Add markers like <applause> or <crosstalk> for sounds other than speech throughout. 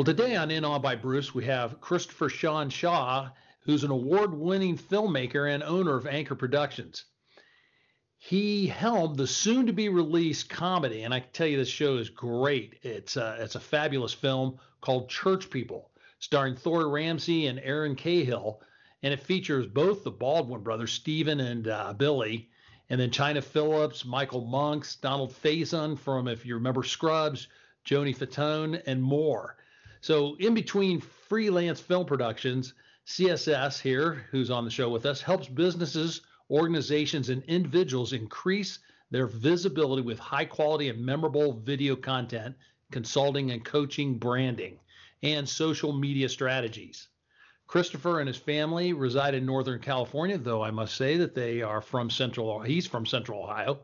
Well, today on In Awe by Bruce, we have Christopher Sean Shaw, who's an award winning filmmaker and owner of Anchor Productions. He helmed the soon to be released comedy, and I can tell you this show is great. It's a, it's a fabulous film called Church People, starring Thor Ramsey and Erin Cahill, and it features both the Baldwin brothers, Stephen and uh, Billy, and then Chynna Phillips, Michael Monks, Donald Faison from, if you remember, Scrubs, Joey Fatone, and more. So, in between freelance film productions, CSS here, who's on the show with us, helps businesses, organizations, and individuals increase their visibility with high quality and memorable video content, consulting and coaching, branding, and social media strategies. Christopher and his family reside in Northern California, though I must say that they are from Central. He's from Central Ohio.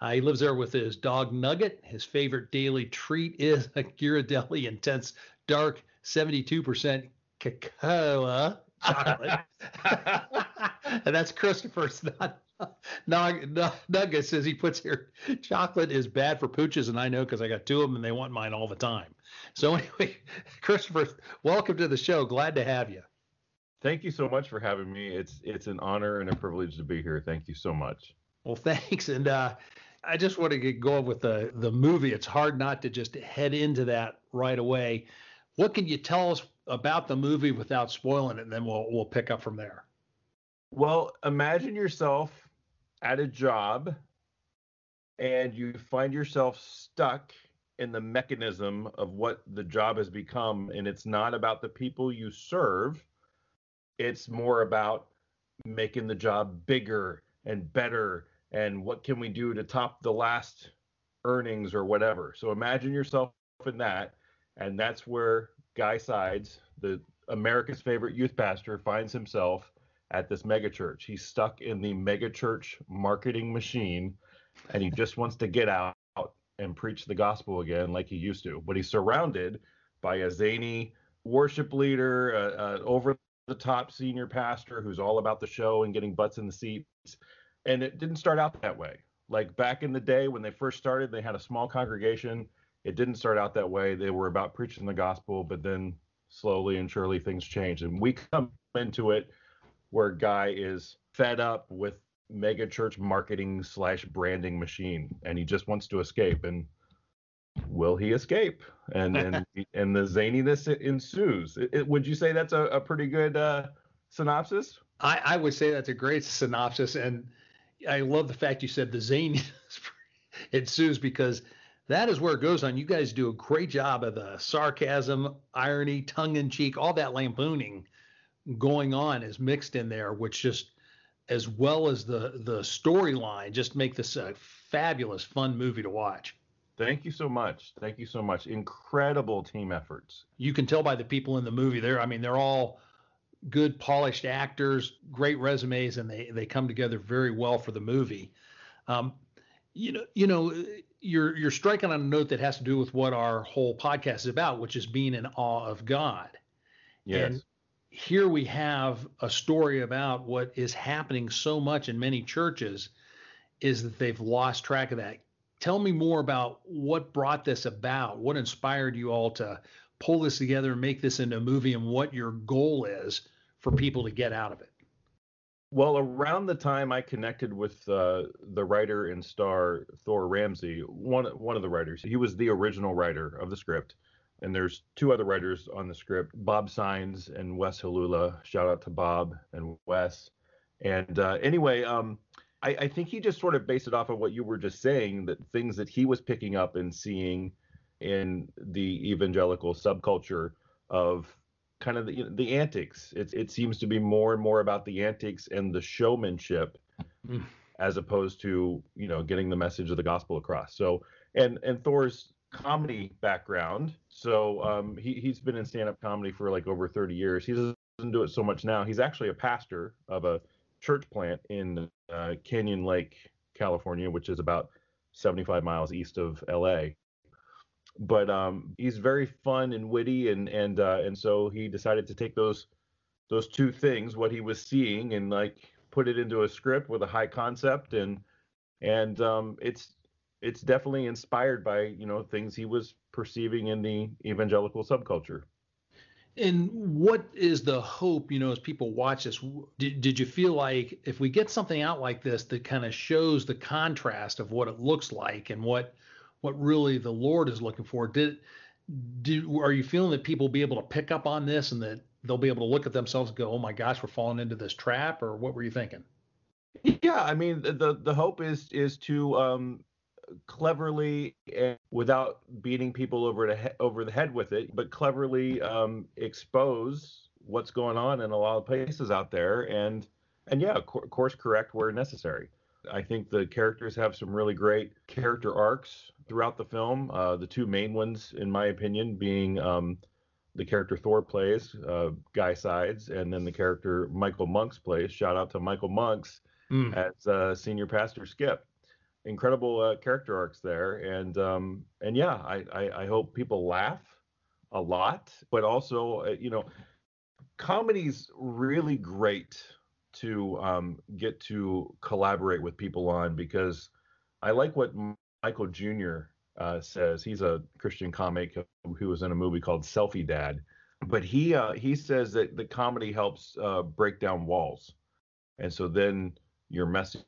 Uh, he lives there with his dog Nugget. His favorite daily treat is a Ghirardelli Intense dark 72% cacao chocolate. <laughs> and that's Christopher's not Nugget says he puts here chocolate is bad for pooches, and I know because I got two of them and they want mine all the time. So anyway, <laughs> Christopher, welcome to the show. Glad to have you. Thank you so much for having me. It's it's an honor and a privilege to be here. Thank you so much. Well, thanks. And uh, I just want to get going with the the movie. It's hard not to just head into that right away. What can you tell us about the movie without spoiling it, and then we'll we'll pick up from there. Well, imagine yourself at a job and you find yourself stuck in the mechanism of what the job has become. And it's not about the people you serve. It's more about making the job bigger and better. And what can we do to top the last earnings or whatever? So imagine yourself in that and that's where Guy Sides, the America's favorite youth pastor, finds himself at this megachurch. He's stuck in the megachurch marketing machine, and he just wants to get out and preach the gospel again like he used to. But he's surrounded by a zany worship leader, uh, over the top senior pastor who's all about the show and getting butts in the seats. And it didn't start out that way. Like back in the day when they first started, they had a small congregation it didn't start out that way. They were about preaching the gospel, but then slowly and surely things changed. And we come into it where Guy is fed up with mega church marketing slash branding machine and he just wants to escape. And will he escape? And and <laughs> and the zaniness ensues. It, it, would you say that's a, a pretty good uh, synopsis? I, I would say that's a great synopsis, and I love the fact you said the zaniness <laughs> ensues because that is where it goes on. You guys do a great job of the sarcasm, irony, tongue in cheek, all that lampooning going on is mixed in there, which just as well as the the storyline just make this a fabulous fun movie to watch. Thank you so much. Thank you so much. Incredible team efforts. You can tell by the people in the movie there. I mean, they're all good polished actors, great resumes, and they they come together very well for the movie. Um, you know, you know, you're you're striking on a note that has to do with what our whole podcast is about, which is being in awe of God. Yes. And here we have a story about what is happening so much in many churches is that they've lost track of that. Tell me more about what brought this about. What inspired you all to pull this together and make this into a movie and what your goal is for people to get out of it? Well, around the time I connected with uh, the writer and star Thor Ramsey, one one of the writers, he was the original writer of the script, and there's two other writers on the script, Bob Saenz and Wes Halula. Shout out to Bob and Wes. And uh, anyway, um, I, I think he just sort of based it off of what you were just saying, that things that he was picking up and seeing in the evangelical subculture of kind of the, the antics. It, it seems to be more and more about the antics and the showmanship mm. as opposed to, you know, getting the message of the gospel across. So, and, and Thor's comedy background. So um, he, he's been in stand up comedy for like over 30 years. He doesn't do it so much now. He's actually a pastor of a church plant in uh, Canyon Lake, California, which is about 75 miles east of LA. But um, he's very fun and witty, and and uh, and so he decided to take those those two things, what he was seeing, and like put it into a script with a high concept, and and um, it's it's definitely inspired by you know things he was perceiving in the evangelical subculture. And what is the hope, you know, as people watch this? Did, did you feel like if we get something out like this that kind of shows the contrast of what it looks like and what what really the Lord is looking for, did do are you feeling that people will be able to pick up on this and that they'll be able to look at themselves and go, "Oh my gosh, we're falling into this trap," or what were you thinking? Yeah, I mean, the the hope is is to um, cleverly and without beating people over the he- over the head with it, but cleverly um, expose what's going on in a lot of places out there, and and yeah, co- course correct where necessary. I think the characters have some really great character arcs throughout the film. Uh, the two main ones, in my opinion, being um, the character Thor plays, uh, Guy Sides, and then the character Michael Monks plays. Shout out to Michael Monks mm. as uh, senior pastor Skip incredible uh, character arcs there, and um, and yeah, I, I, I hope people laugh a lot, but also uh, you know, comedy's really great to um, get to collaborate with people on because I like what Michael Jr. Uh, says. He's a Christian comic who was in a movie called Selfie Dad, but he uh, he says that the comedy helps uh, break down walls, and so then your message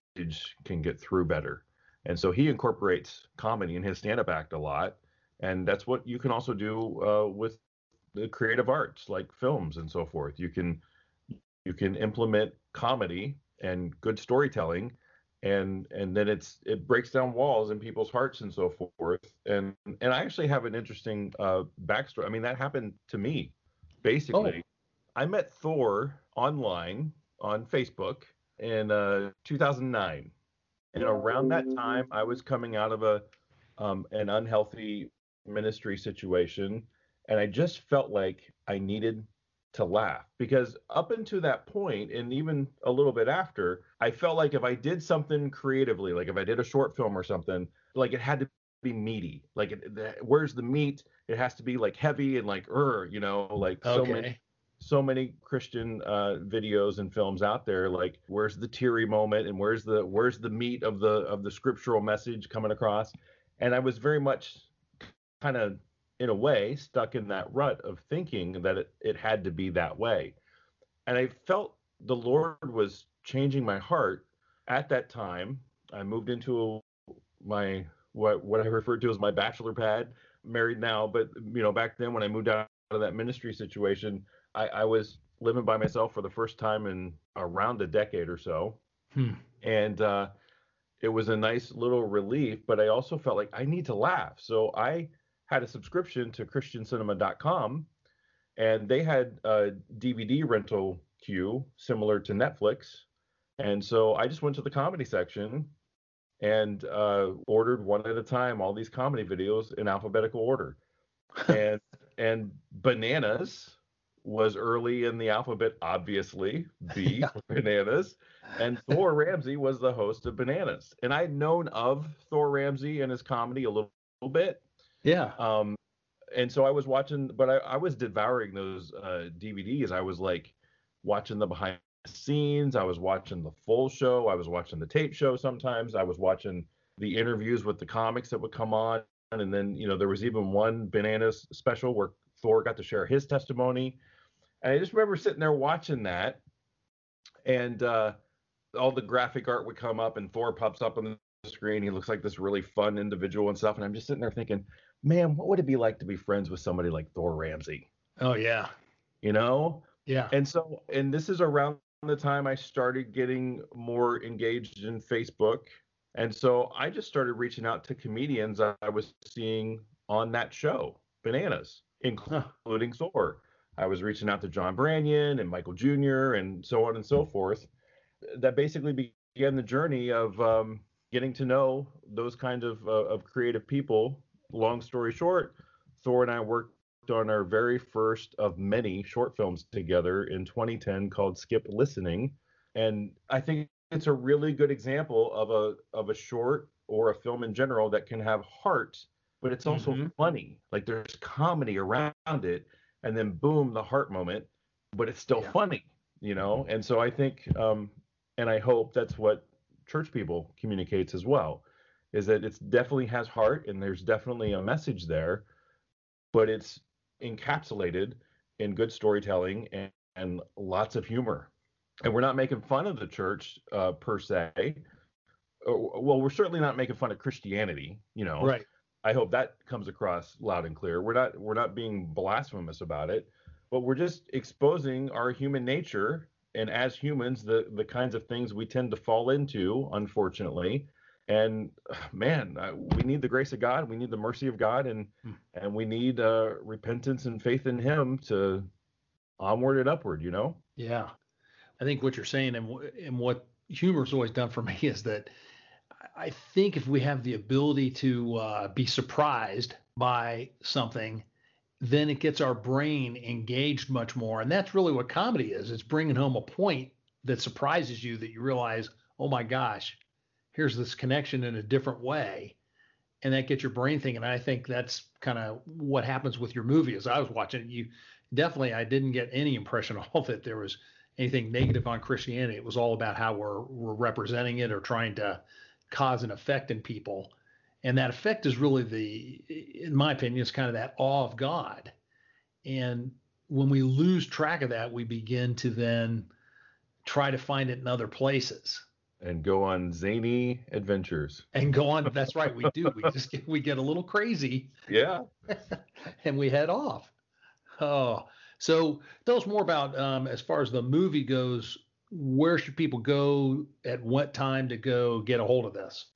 can get through better. And so he incorporates comedy in his stand-up act a lot, and that's what you can also do uh, with the creative arts like films and so forth. You can you can implement comedy and good storytelling and and then it's it breaks down walls in people's hearts and so forth. And and i actually have an interesting uh backstory. I mean that happened to me basically. Oh. i met thor online on facebook in uh 2009 and around that time, I was coming out of a um, an unhealthy ministry situation, and I just felt like I needed to laugh because up until that point, and even a little bit after, I felt like if I did something creatively, like if I did a short film or something, like it had to be meaty. Like, it, the, where's the meat? It has to be like heavy and like, er, you know, like okay. so many so many Christian uh, videos and films out there. Like, where's the teary moment and where's the where's the meat of the of the scriptural message coming across? And I was very much kind of in a way stuck in that rut of thinking that it, it had to be that way. And I felt the Lord was changing my heart at that time. I moved into a, my what what I referred to as my bachelor pad, married now, but you know back then when I moved out of that ministry situation, I, I was living by myself for the first time in around a decade or so. Hmm. And uh, it was a nice little relief, but I also felt like I need to laugh. So I had a subscription to christiancinema.com and they had a DVD rental queue similar to Netflix. And so I just went to the comedy section and uh, ordered one at a time all these comedy videos in alphabetical order. <laughs> and and bananas was early in the alphabet, obviously. <laughs> B, Bananas. And Thor Ramsey was the host of Bananas. And I'd known of Thor Ramsey and his comedy a little, little bit. Yeah. Um, and so I was watching, but I, I was devouring those uh, DVDs. I was like watching the behind the scenes. I was watching the full show. I was watching the tape show sometimes. I was watching the interviews with the comics that would come on. And then, you know, there was even one Bananas special where Thor got to share his testimony. And I just remember sitting there watching that, and uh, all the graphic art would come up, and Thor pops up on the screen. He looks like this really fun individual and stuff. And I'm just sitting there thinking, man, what would it be like to be friends with somebody like Thor Ramsey? Oh yeah, you know. Yeah. And so, and this is around the time I started getting more engaged in Facebook. And so I just started reaching out to comedians I was seeing on that show, Bananas, including huh. Thor. I was reaching out to John Branyan and Michael Jr. and so on and so forth. That basically began the journey of um, getting to know those kind of uh, of creative people long story short, Thor and I worked on our very first of many short films together in 2010 called Skip Listening, and I think it's a really good example of a of a short or a film in general that can have heart, but it's also mm-hmm. funny. Like there's comedy around it, and then boom, the heart moment, but it's still yeah. funny, you know. And so I think, um, and I hope that's what church people communicates as well, is that it definitely has heart and there's definitely a message there, but it's encapsulated in good storytelling and, and lots of humor. And we're not making fun of the church uh, per se. Uh, well, we're certainly not making fun of Christianity, you know. Right. I hope that comes across loud and clear. We're not we're not being blasphemous about it, but we're just exposing our human nature and as humans the the kinds of things we tend to fall into, unfortunately. And <sighs> man, we need the grace of God, we need the mercy of God, and hmm. and we need uh, repentance and faith in Him to onward and upward. You know. Yeah, I think what you're saying and and what humor's always done for <laughs> me is that I think if we have the ability to uh, be surprised by something, then it gets our brain engaged much more. And that's really what comedy is. It's bringing home a point that surprises you that you realize, oh my gosh, here's this connection in a different way. And that gets your brain thinking. I think that's kind of what happens with your movie. As I was watching it, you definitely, I didn't get any impression <laughs> at all that there was anything negative on Christianity. It was all about how we're, we're representing it or trying to cause an effect in people. And that effect is really the, in my opinion, it's kind of that awe of God. And when we lose track of that, we begin to then try to find it in other places. And go on zany adventures. And go on. That's right. We do. We <laughs> just get, we get a little crazy. Yeah. <laughs> and we head off. Oh, so tell us more about um, as far as the movie goes where should people go at what time to go get a hold of this?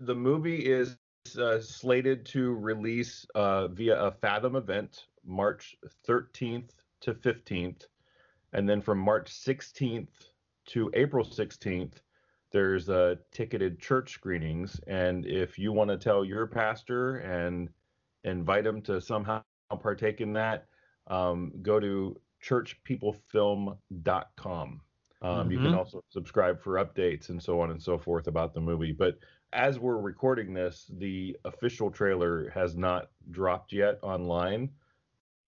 The movie is uh, slated to release uh, via a Fathom event March 13th to 15th. And then from March 16th to April 16th, there's uh, ticketed church screenings. And if you want to tell your pastor and invite him to somehow partake in that, um, go to churchpeoplefilm.com. Um, mm-hmm. You can mm-hmm. also subscribe for updates and so on and so forth about the movie. But as we're recording this, the official trailer has not dropped yet online,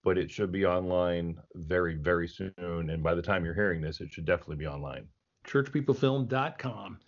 but it should be online very, very soon. And by the time you're hearing this, it should definitely be online. Churchpeoplefilm.com.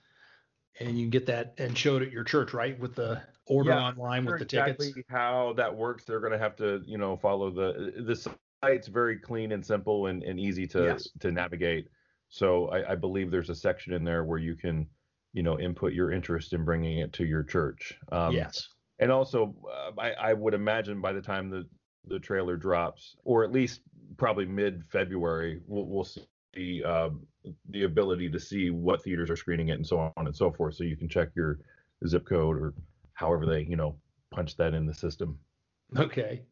And you can get that and show it at your church, right? With the order yeah, online with the exactly tickets. how that works. They're going to have to, you know, follow the the site's very clean and simple and, and easy to yes. to navigate. So I, I, believe there's a section in there where you can, you know, input your interest in bringing it to your church. Um, yes. And also, uh, I, I would imagine by the time the the trailer drops, or at least probably mid February, we'll, we'll see uh, the ability to see what theaters are screening it and so on and so forth. So you can check your zip code or however they, you know, punch that in the system. Okay.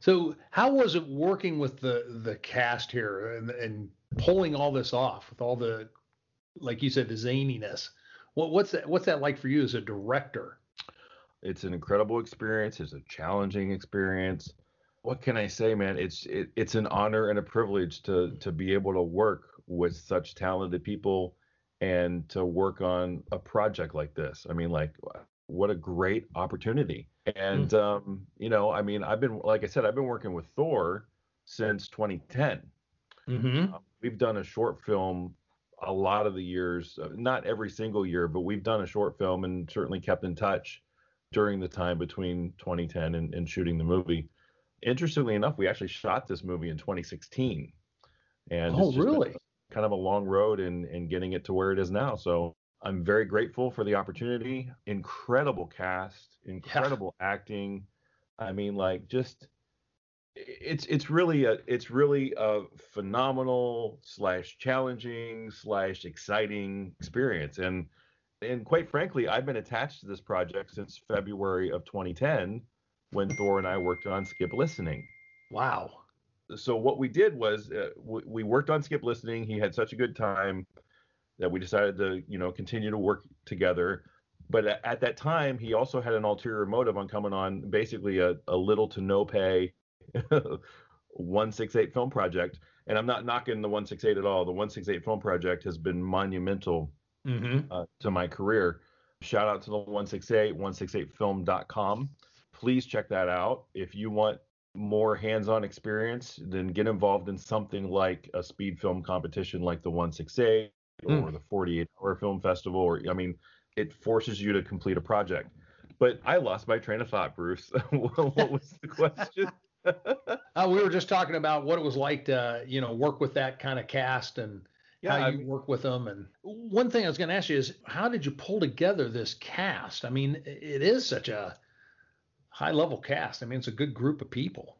So how was it working with the the cast here and, and pulling all this off with all the, like you said, the zaniness. What, what's that? What's that like for you as a director? It's an incredible experience. It's a challenging experience. What can I say, man? It's it, it's an honor and a privilege to to be able to work with such talented people and to work on a project like this. I mean, like, what a great opportunity. And mm. um, you know, I mean, I've been like I said, I've been working with Thor since 2010. Mm-hmm. Uh, we've done a short film a lot of the years, uh, not every single year, but we've done a short film and certainly kept in touch during the time between 2010 and, and shooting the movie. Interestingly enough, we actually shot this movie in 2016. And oh, really? Kind of a long road in, in getting it to where it is now. So I'm very grateful for the opportunity. Incredible cast, incredible yeah. acting. I mean, like just it's it's really a it's really a phenomenal slash challenging slash exciting experience and and quite frankly i've been attached to this project since february of 2010 when thor and i worked on skip listening wow so what we did was uh, we, we worked on skip listening he had such a good time that we decided to you know continue to work together but at, at that time, he also had an ulterior motive on coming on basically a, a little to no pay <laughs> 168 film project. And I'm not knocking the 168 at all. The 168 film project has been monumental Mm-hmm. uh, to my career. Shout out to the 168, 168film.com. Please check that out. If you want more hands-on experience, then get involved in something like a speed film competition like the 168 Mm. or the 48 hour film festival or I mean it forces you to complete a project. But I lost my train of thought, Bruce. <laughs> what was the question? <laughs> Uh, we were just talking about what it was like to, you know, work with that kind of cast and Yeah, how I you mean- work with them. And one thing I was going to ask you is, how did you pull together this cast? I mean, it is such a high level cast. I mean, it's a good group of people.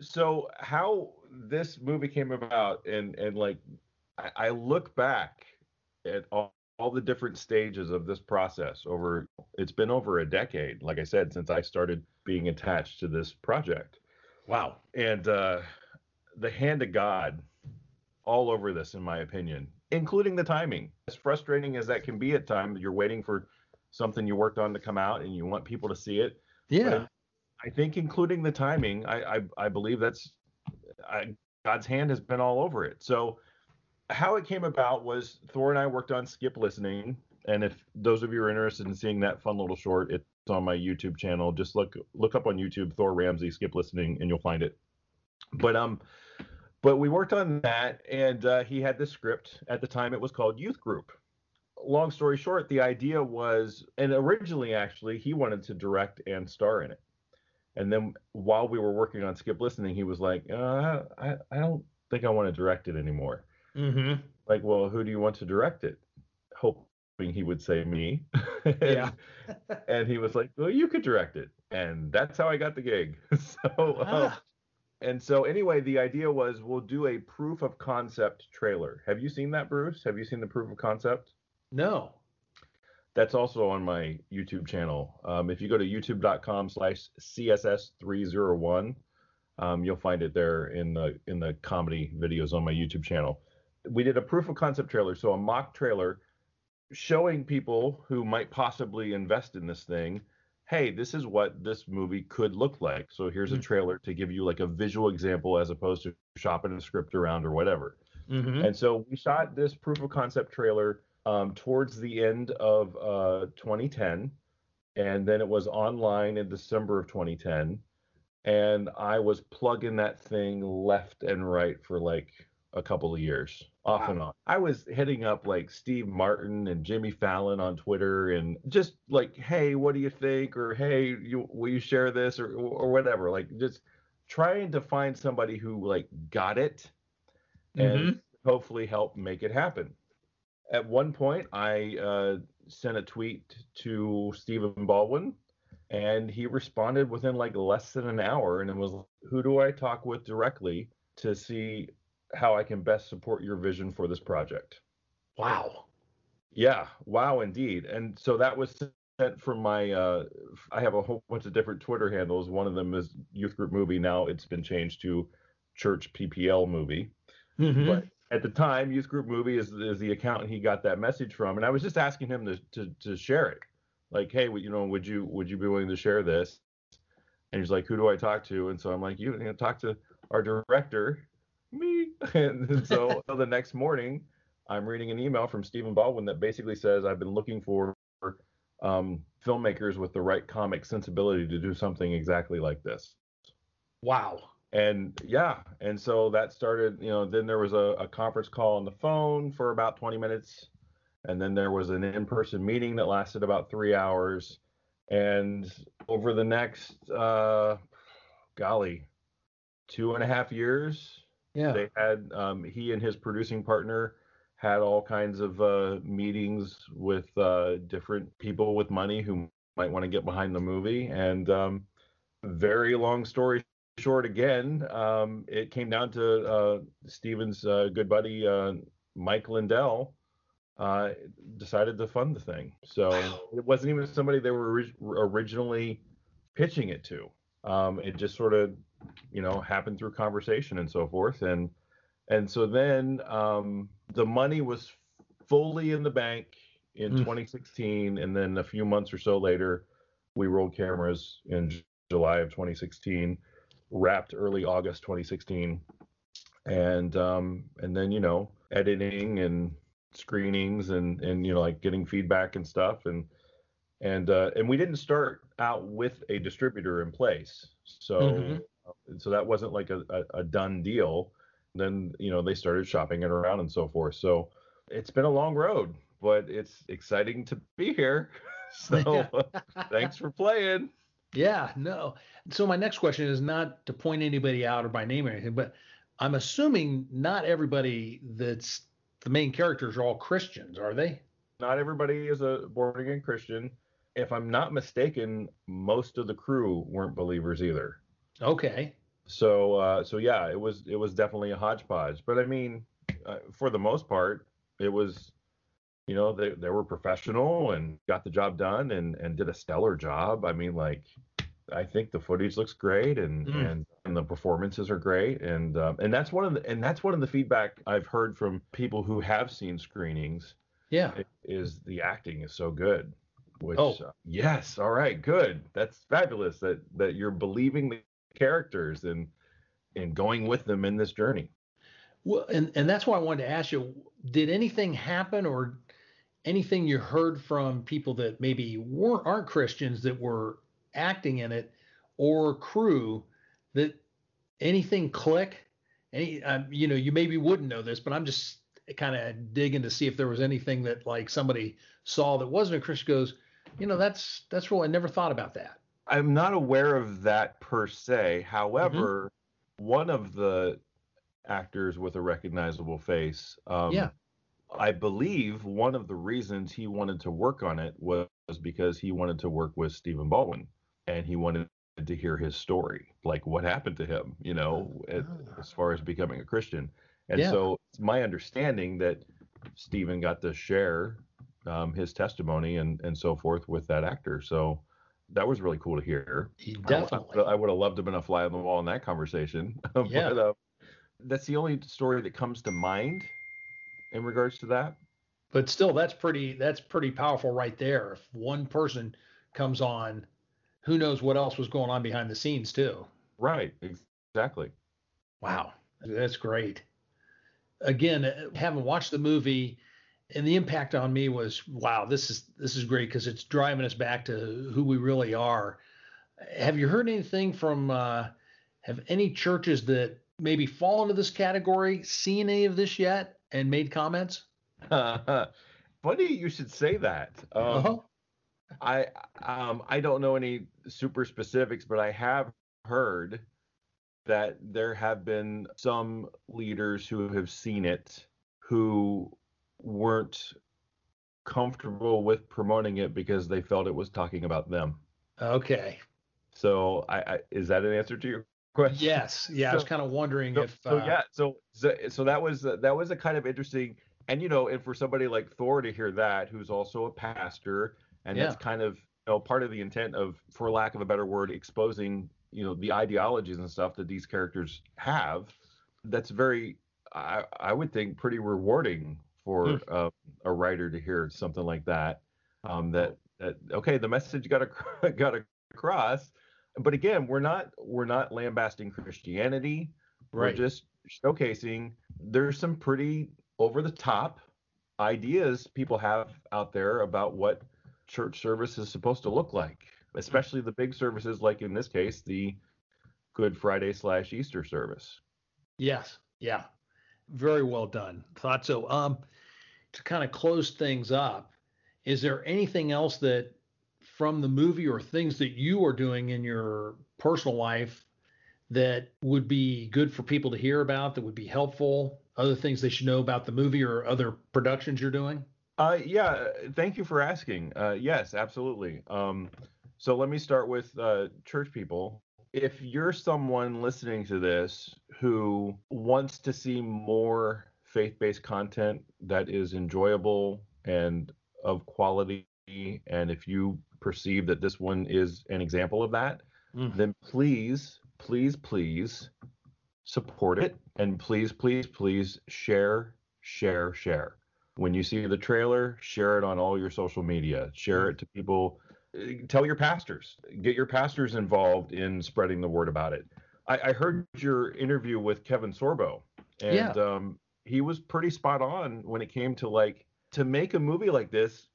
so how this movie came about and and like I, I look back at all, all the different stages of this process over it's been over a decade like i said since i started being attached to this project Wow. and uh the hand of god all over this in my opinion including the timing as frustrating as that can be at times you're waiting for something you worked on to come out and you want people to see it Yeah. I think including the timing, I I, I believe that's I, God's hand has been all over it. So how it came about was Thor and I worked on Skip Listening, and if those of you are interested in seeing that fun little short, it's on my YouTube channel. Just look look up on YouTube Thor Ramsey Skip Listening, and you'll find it. But um, but we worked on that, and uh, he had this script at the time. It was called Youth Group. Long story short, the idea was, and originally actually he wanted to direct and star in it. And then while we were working on Skip Listening, he was like, uh, I, I don't think I want to direct it anymore. Mm-hmm. Like, well, who do you want to direct it? Hoping he would say me. <laughs> and, Yeah. <laughs> and he was like, well, you could direct it. And that's how I got the gig. <laughs> so, uh, Ah. and so anyway, the idea was we'll do a proof of concept trailer. Have you seen that, Bruce? Have you seen the proof of concept? No. That's also on my YouTube channel. Um, if you go to youtube.com slash CSS301, um, you'll find it there in the in the comedy videos on my YouTube channel. We did a proof of concept trailer, so a mock trailer showing people who might possibly invest in this thing, hey, this is what this movie could look like. So here's a Mm. trailer to give you like a visual example as opposed to shopping a script around or whatever. Mm-hmm. And so we shot this proof of concept trailer um, towards the end of uh, 2010, and then it was online in December of 2010. And I was plugging that thing left and right for like a couple of years, off Wow. and on. I was hitting up like Steve Martin and Jimmy Fallon on Twitter, and just like, hey, what do you think? Or hey, you will you share this or or whatever? Like just trying to find somebody who like got it and hopefully help make it happen. At one point, I uh, sent a tweet to Stephen Baldwin, and he responded within like less than an hour, and it was, "Who do I talk with directly to see how I can best support your vision for this project?" Wow. Yeah, wow, indeed. And so that was sent from my. Uh, I have a whole bunch of different Twitter handles. One of them is Youth Group Movie. Now it's been changed to Church PPL Movie. Mm-hmm. But at the time, Youth Group Movie is, is the account he got that message from, and I was just asking him to to, to share it. Like, hey, you know, would you would you be willing to share this? And he's like, who do I talk to? And so I'm like, you, you know, talk to our director, me. <laughs> And so <laughs> the next morning, I'm reading an email from Stephen Baldwin that basically says I've been looking for um, filmmakers with the right comic sensibility to do something exactly like this Wow. And yeah and so that started you know then there was a, a conference call on the phone for about 20 minutes and then there was an in-person meeting that lasted about three hours and over the next uh golly two and a half years Yeah. they had um, he and his producing partner had all kinds of uh, meetings with uh, different people with money who might want to get behind the movie and um, very long story short again um, it came down to uh, stephen's uh, good buddy uh, mike lindell uh, decided to fund the thing. So Wow. it wasn't even somebody they were orig- originally pitching it to. Um, it just sort of you know happened through conversation and so forth. And and so then um, the money was fully in the bank in Mm. 2016, and then a few months or so later, we rolled cameras in July of 2016, wrapped early August 2016, and um, and then you know editing and screenings and and you know like getting feedback and stuff and and uh, and we didn't start out with a distributor in place, so Mhm. so that wasn't like a, a, a done deal. Then you know they started shopping it around and so forth. So it's been a long road, but it's exciting to be here. <laughs> So <laughs> thanks for playing. Yeah, no. So my next question is not to point anybody out or by name or anything, but I'm assuming not everybody that's the main characters are all Christians, are they? Not everybody is a born again Christian. If I'm not mistaken, most of the crew weren't believers either. Okay. So uh, so yeah, it was it was definitely a hodgepodge. But I mean, uh, for the most part, it was, you know, they they were professional and got the job done and and did a stellar job. I mean, like, I think the footage looks great and Mm. and and the performances are great and um, and that's one of the and that's one of the feedback I've heard from people who have seen screenings Yeah. is the acting is so good. Which Oh. uh, yes, all right, good. That's fabulous that that you're believing the characters and and going with them in this journey. Well, and and that's why I wanted to ask you: Did anything happen, or anything you heard from people that maybe weren't aren't Christians that were acting in it, or crew that anything click? Any, um, you know, you maybe wouldn't know this, but I'm just kind of digging to see if there was anything that like somebody saw that wasn't a Christian goes, you know, that's that's real. I never thought about that. I'm not aware of that per se. However, Mm-hmm. one of the actors with a recognizable face, um, Yeah. I believe one of the reasons he wanted to work on it was because he wanted to work with Stephen Baldwin and he wanted to hear his story, like what happened to him, you know, at- Ah. as far as becoming a Christian. And Yeah. so it's my understanding that Stephen got to share um, his testimony and, and so forth with that actor. So that was really cool to hear. I w- Definitely. I, would have loved to have been a fly on the wall in that conversation. <laughs> Yeah. but uh, that's the only story that comes to mind in regards to that. but still that's pretty that's pretty powerful right there if one person comes on who knows what else was going on behind the scenes too Right. Exactly. wow that's great again having watched the movie and the impact on me was wow this is this is great because it's driving us back to who we really are have you heard anything from uh have any churches that maybe fall into this category seen any of this yet and made comments <laughs> Funny you should say that. Um, uh-huh. I um I don't know any super specifics, but I have heard that there have been some leaders who have seen it who weren't comfortable with promoting it because they felt it was talking about them. okay So I, I is that an answer to your question? Yes. Yeah. I was kind of wondering So, if. so uh, yeah, so, so so that was that was a kind of interesting, and you know, and for somebody like Thor to hear that, who's also a pastor, and that's kind of you know part of the intent of, for lack of a better word, exposing you know the ideologies and stuff that these characters have. That's very, I I would think, pretty rewarding for uh, a writer to hear something like that. Um, that that okay, the message got ac- <laughs> got across, but again, we're not we're not lambasting Christianity. We're just showcasing there's some pretty over the top ideas people have out there about what church service is supposed to look like, especially the big services like in this case the Good Friday slash Easter service. Yes. Yeah. Very well done. Thought so. Um, to kind of close things up, is there anything else that from the movie or things that you are doing in your personal life that would be good for people to hear about that would be helpful? Other things they should know about the movie or other productions you're doing? Uh, yeah, thank you for asking. Uh, yes, absolutely. Um, so let me start with uh, church people. If you're someone listening to this who wants to see more faith based content that is enjoyable and of quality, and if you perceive that this one is an example of that, then please, please, please support it. And please, please, please share, share, share. When you see the trailer, share it on all your social media. Share it to people. Tell your pastors. Get your pastors involved in spreading the word about it. I, I heard your interview with Kevin Sorbo, and Yeah. um, he was pretty spot on when it came to like to make a movie like this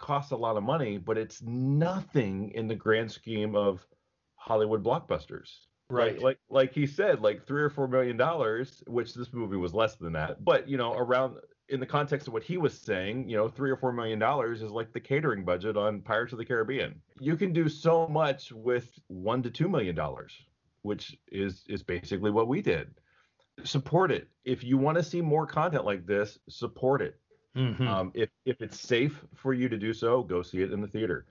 costs a lot of money, but it's nothing in the grand scheme of Hollywood blockbusters. Like, like like he said, like three or four million dollars, which this movie was less than that. But you know, around in the context of what he was saying, you know, three or four million dollars is like the catering budget on Pirates of the Caribbean. You can do so much with one to two million dollars, which is is basically what we did. Support it. If you want to see more content like this, support it. Mhm. Um, if if it's safe for you to do so, go see it in the theater.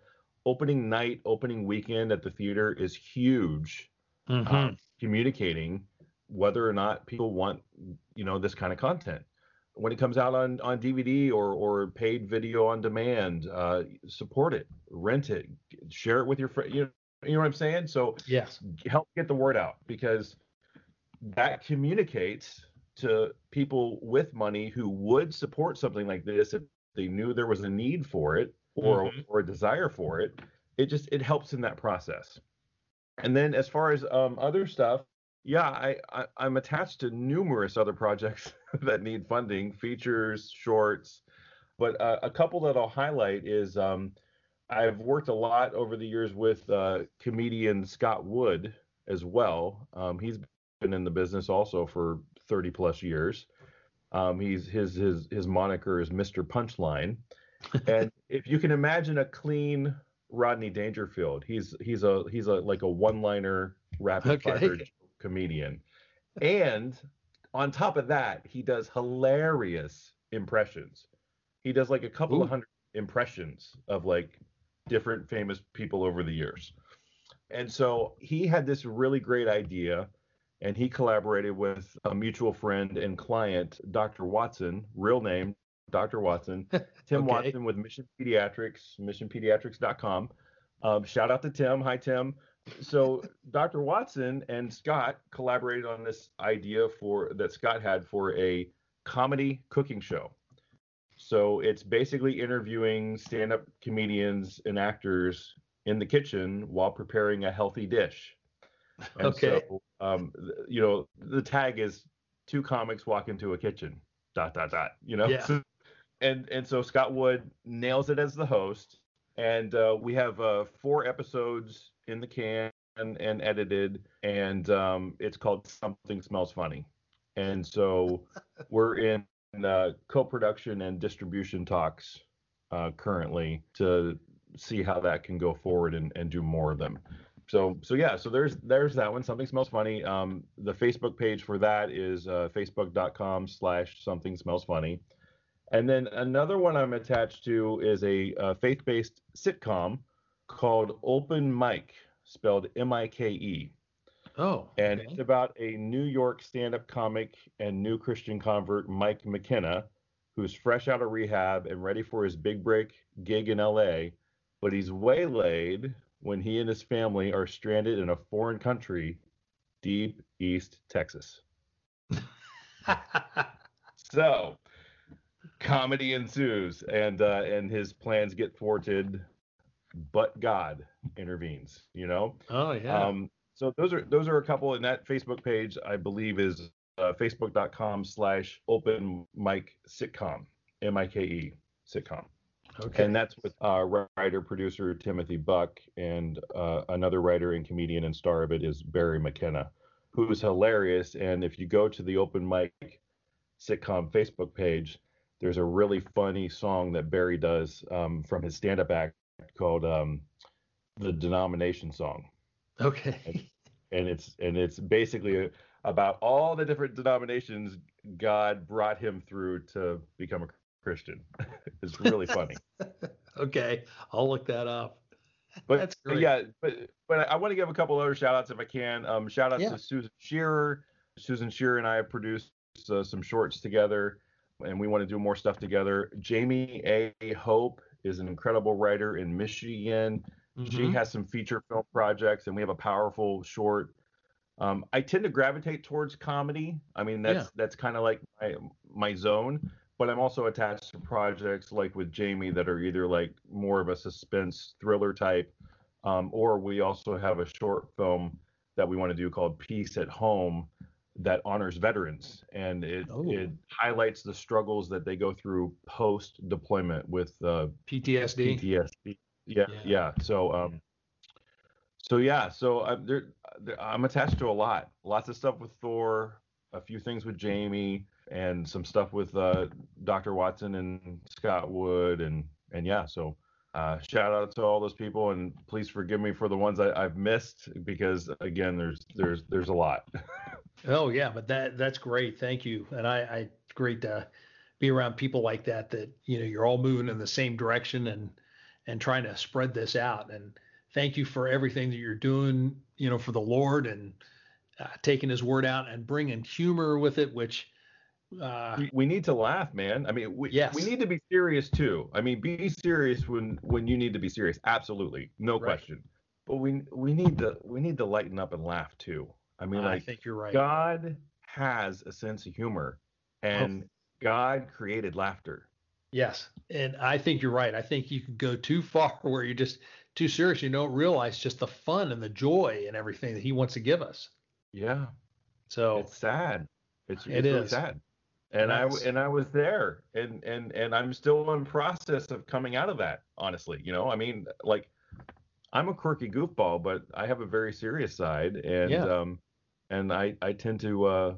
Opening night, opening weekend at the theater is huge. Mhm. Um, communicating whether or not people want, you know, this kind of content. When it comes out on on DVD or or paid video on demand, uh, support it, rent it, share it with your friend. You know, you know what I'm saying? So yes. help get the word out because that communicates to people with money who would support something like this if they knew there was a need for it or Mhm. or a desire for it it just it helps in that process and then as far as um, other stuff yeah I, I i'm attached to numerous other projects <laughs> that need funding features shorts but uh, a couple that i'll highlight is um, i've worked a lot over the years with uh, comedian scott wood as well um, he's been in the business also for 30 plus years um, he's his his his moniker is mr punchline <laughs> and if you can imagine a clean Rodney Dangerfield, he's he's a he's a like a one-liner rapid Okay. fire comedian. And on top of that, he does hilarious impressions. He does like a couple Ooh. of hundred impressions of like different famous people over the years. And so he had this really great idea and he collaborated with a mutual friend and client, Dr. Watson, real name Dr. Watson, <laughs> Tim Okay. Watson with Mission Pediatrics, missionpediatrics.com. Um, shout out to Tim. Hi, Tim. So <laughs> Dr. Watson and Scott collaborated on this idea for that Scott had for a comedy cooking show. So it's basically interviewing stand-up comedians and actors in the kitchen while preparing a healthy dish. And Okay. So, um, you know, the tag is two comics walk into a kitchen. Dot dot dot. You know. Yeah. So- <laughs> and and so Scott Wood nails it as the host, and uh, we have uh, four episodes in the can and, and edited, and um, it's called Something Smells Funny, and so <laughs> we're in uh, co-production and distribution talks uh, currently to see how that can go forward and, and do more of them. So so yeah, so there's there's that one. Something smells funny. Um, the Facebook page for that is uh, facebook.com/slash something smells funny. And then another one I'm attached to is a uh, faith-based sitcom called Open Mike, spelled M-I-K-E, Oh. and okay. it's about a New York stand-up comic and new Christian convert, Mike McKenna, who's fresh out of rehab and ready for his big break gig in L.A. But he's waylaid when he and his family are stranded in a foreign country, deep East Texas. <laughs> So, comedy ensues, and uh, and his plans get thwarted, but God intervenes. You know. oh yeah. Um, so those are those are a couple, and that Facebook page I believe is uh, facebook.com/slash open mic sitcom, M I K E sitcom, okay. and that's with uh, writer producer Timothy Buck, and uh, another writer and comedian and star of it is Barry McKenna, who's hilarious. And if you go to the open mic sitcom Facebook page, there's a really funny song that Barry does um, from his stand-up act called um, the Denomination Song, okay. and it's and it's basically about all the different denominations God brought him through to become a Christian. <laughs> it's really funny. <laughs> okay. I'll look that up. But That's great. yeah, but but I want to give a couple other shout outs if I can. Um, shout out Yeah. to Susan Shearer. Susan Shearer and I have produced uh, some shorts together, and we want to do more stuff together. Jamie A. Hope is an incredible writer in Michigan. She Mhm. has some feature film projects, and we have a powerful short. Um, I tend to gravitate towards comedy. I mean, that's Yeah. that's kind of like my my zone. But I'm also attached to projects like with Jamie that are either like more of a suspense thriller type, um, or we also have a short film that we want to do called Peace at Home that honors veterans and it Oh. it highlights the struggles that they go through post deployment with uh, PTSD. PTSD. Yeah, Yeah. yeah. So um, so yeah, so I'm there, there- I'm attached to a lot, lots of stuff with Thor, a few things with Jamie, and some stuff with uh, Dr. Watson and Scott Wood, and and yeah, so. Uh, shout out to all those people, and please forgive me for the ones I, I've missed because again, there's there's there's a lot. <laughs> Oh yeah, but that that's great. Thank you. And I, I great to be around people like that that you know you're all moving in the same direction and and trying to spread this out. And thank you for everything that you're doing, you know, for the Lord and uh, taking His word out and bringing humor with it, which uh, we, we need to laugh, man. I mean, we Yes. we need to be serious too. I mean, be serious when when you need to be serious. Absolutely, no Right. question. But we we need to we need to lighten up and laugh too. I mean, I think you're right. God has a sense of humor, and God created laughter. Yes, and I think you're right. I think you can go too far <laughs> where you're just too serious. You don't realize just the fun and the joy and everything that He wants to give us. Yeah, So it's sad. It's, It it's really is. sad. And I and I was there, and and and I'm still in process of coming out of that. Honestly, you know, I mean, like, I'm a quirky goofball, but I have a very serious side, and Yeah. um, and I I tend to uh,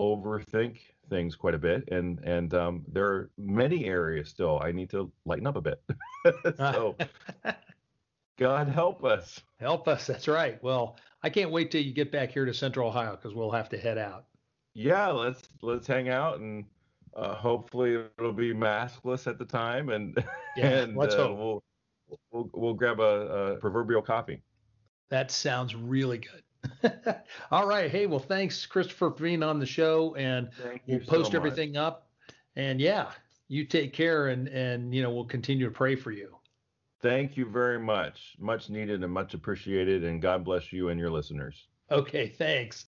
overthink things quite a bit, and and um, there are many areas still I need to lighten up a bit. <laughs> so <laughs> God help us. Help us. That's right. Well, I can't wait till you get back here to Central Ohio because we'll have to head out. Yeah, let's let's hang out and uh, hopefully it'll be maskless at the time, and <laughs> Yeah, and let's uh, hope. we'll we'll we'll grab a, a proverbial coffee. That sounds really good. <laughs> All right. Hey, well, thanks, Christopher, for being on the show, and we'll post everything up. And yeah, you take care, and and you know we'll continue to pray for you. Thank you very much. Much needed and much appreciated, and God bless you and your listeners. Okay. Thanks.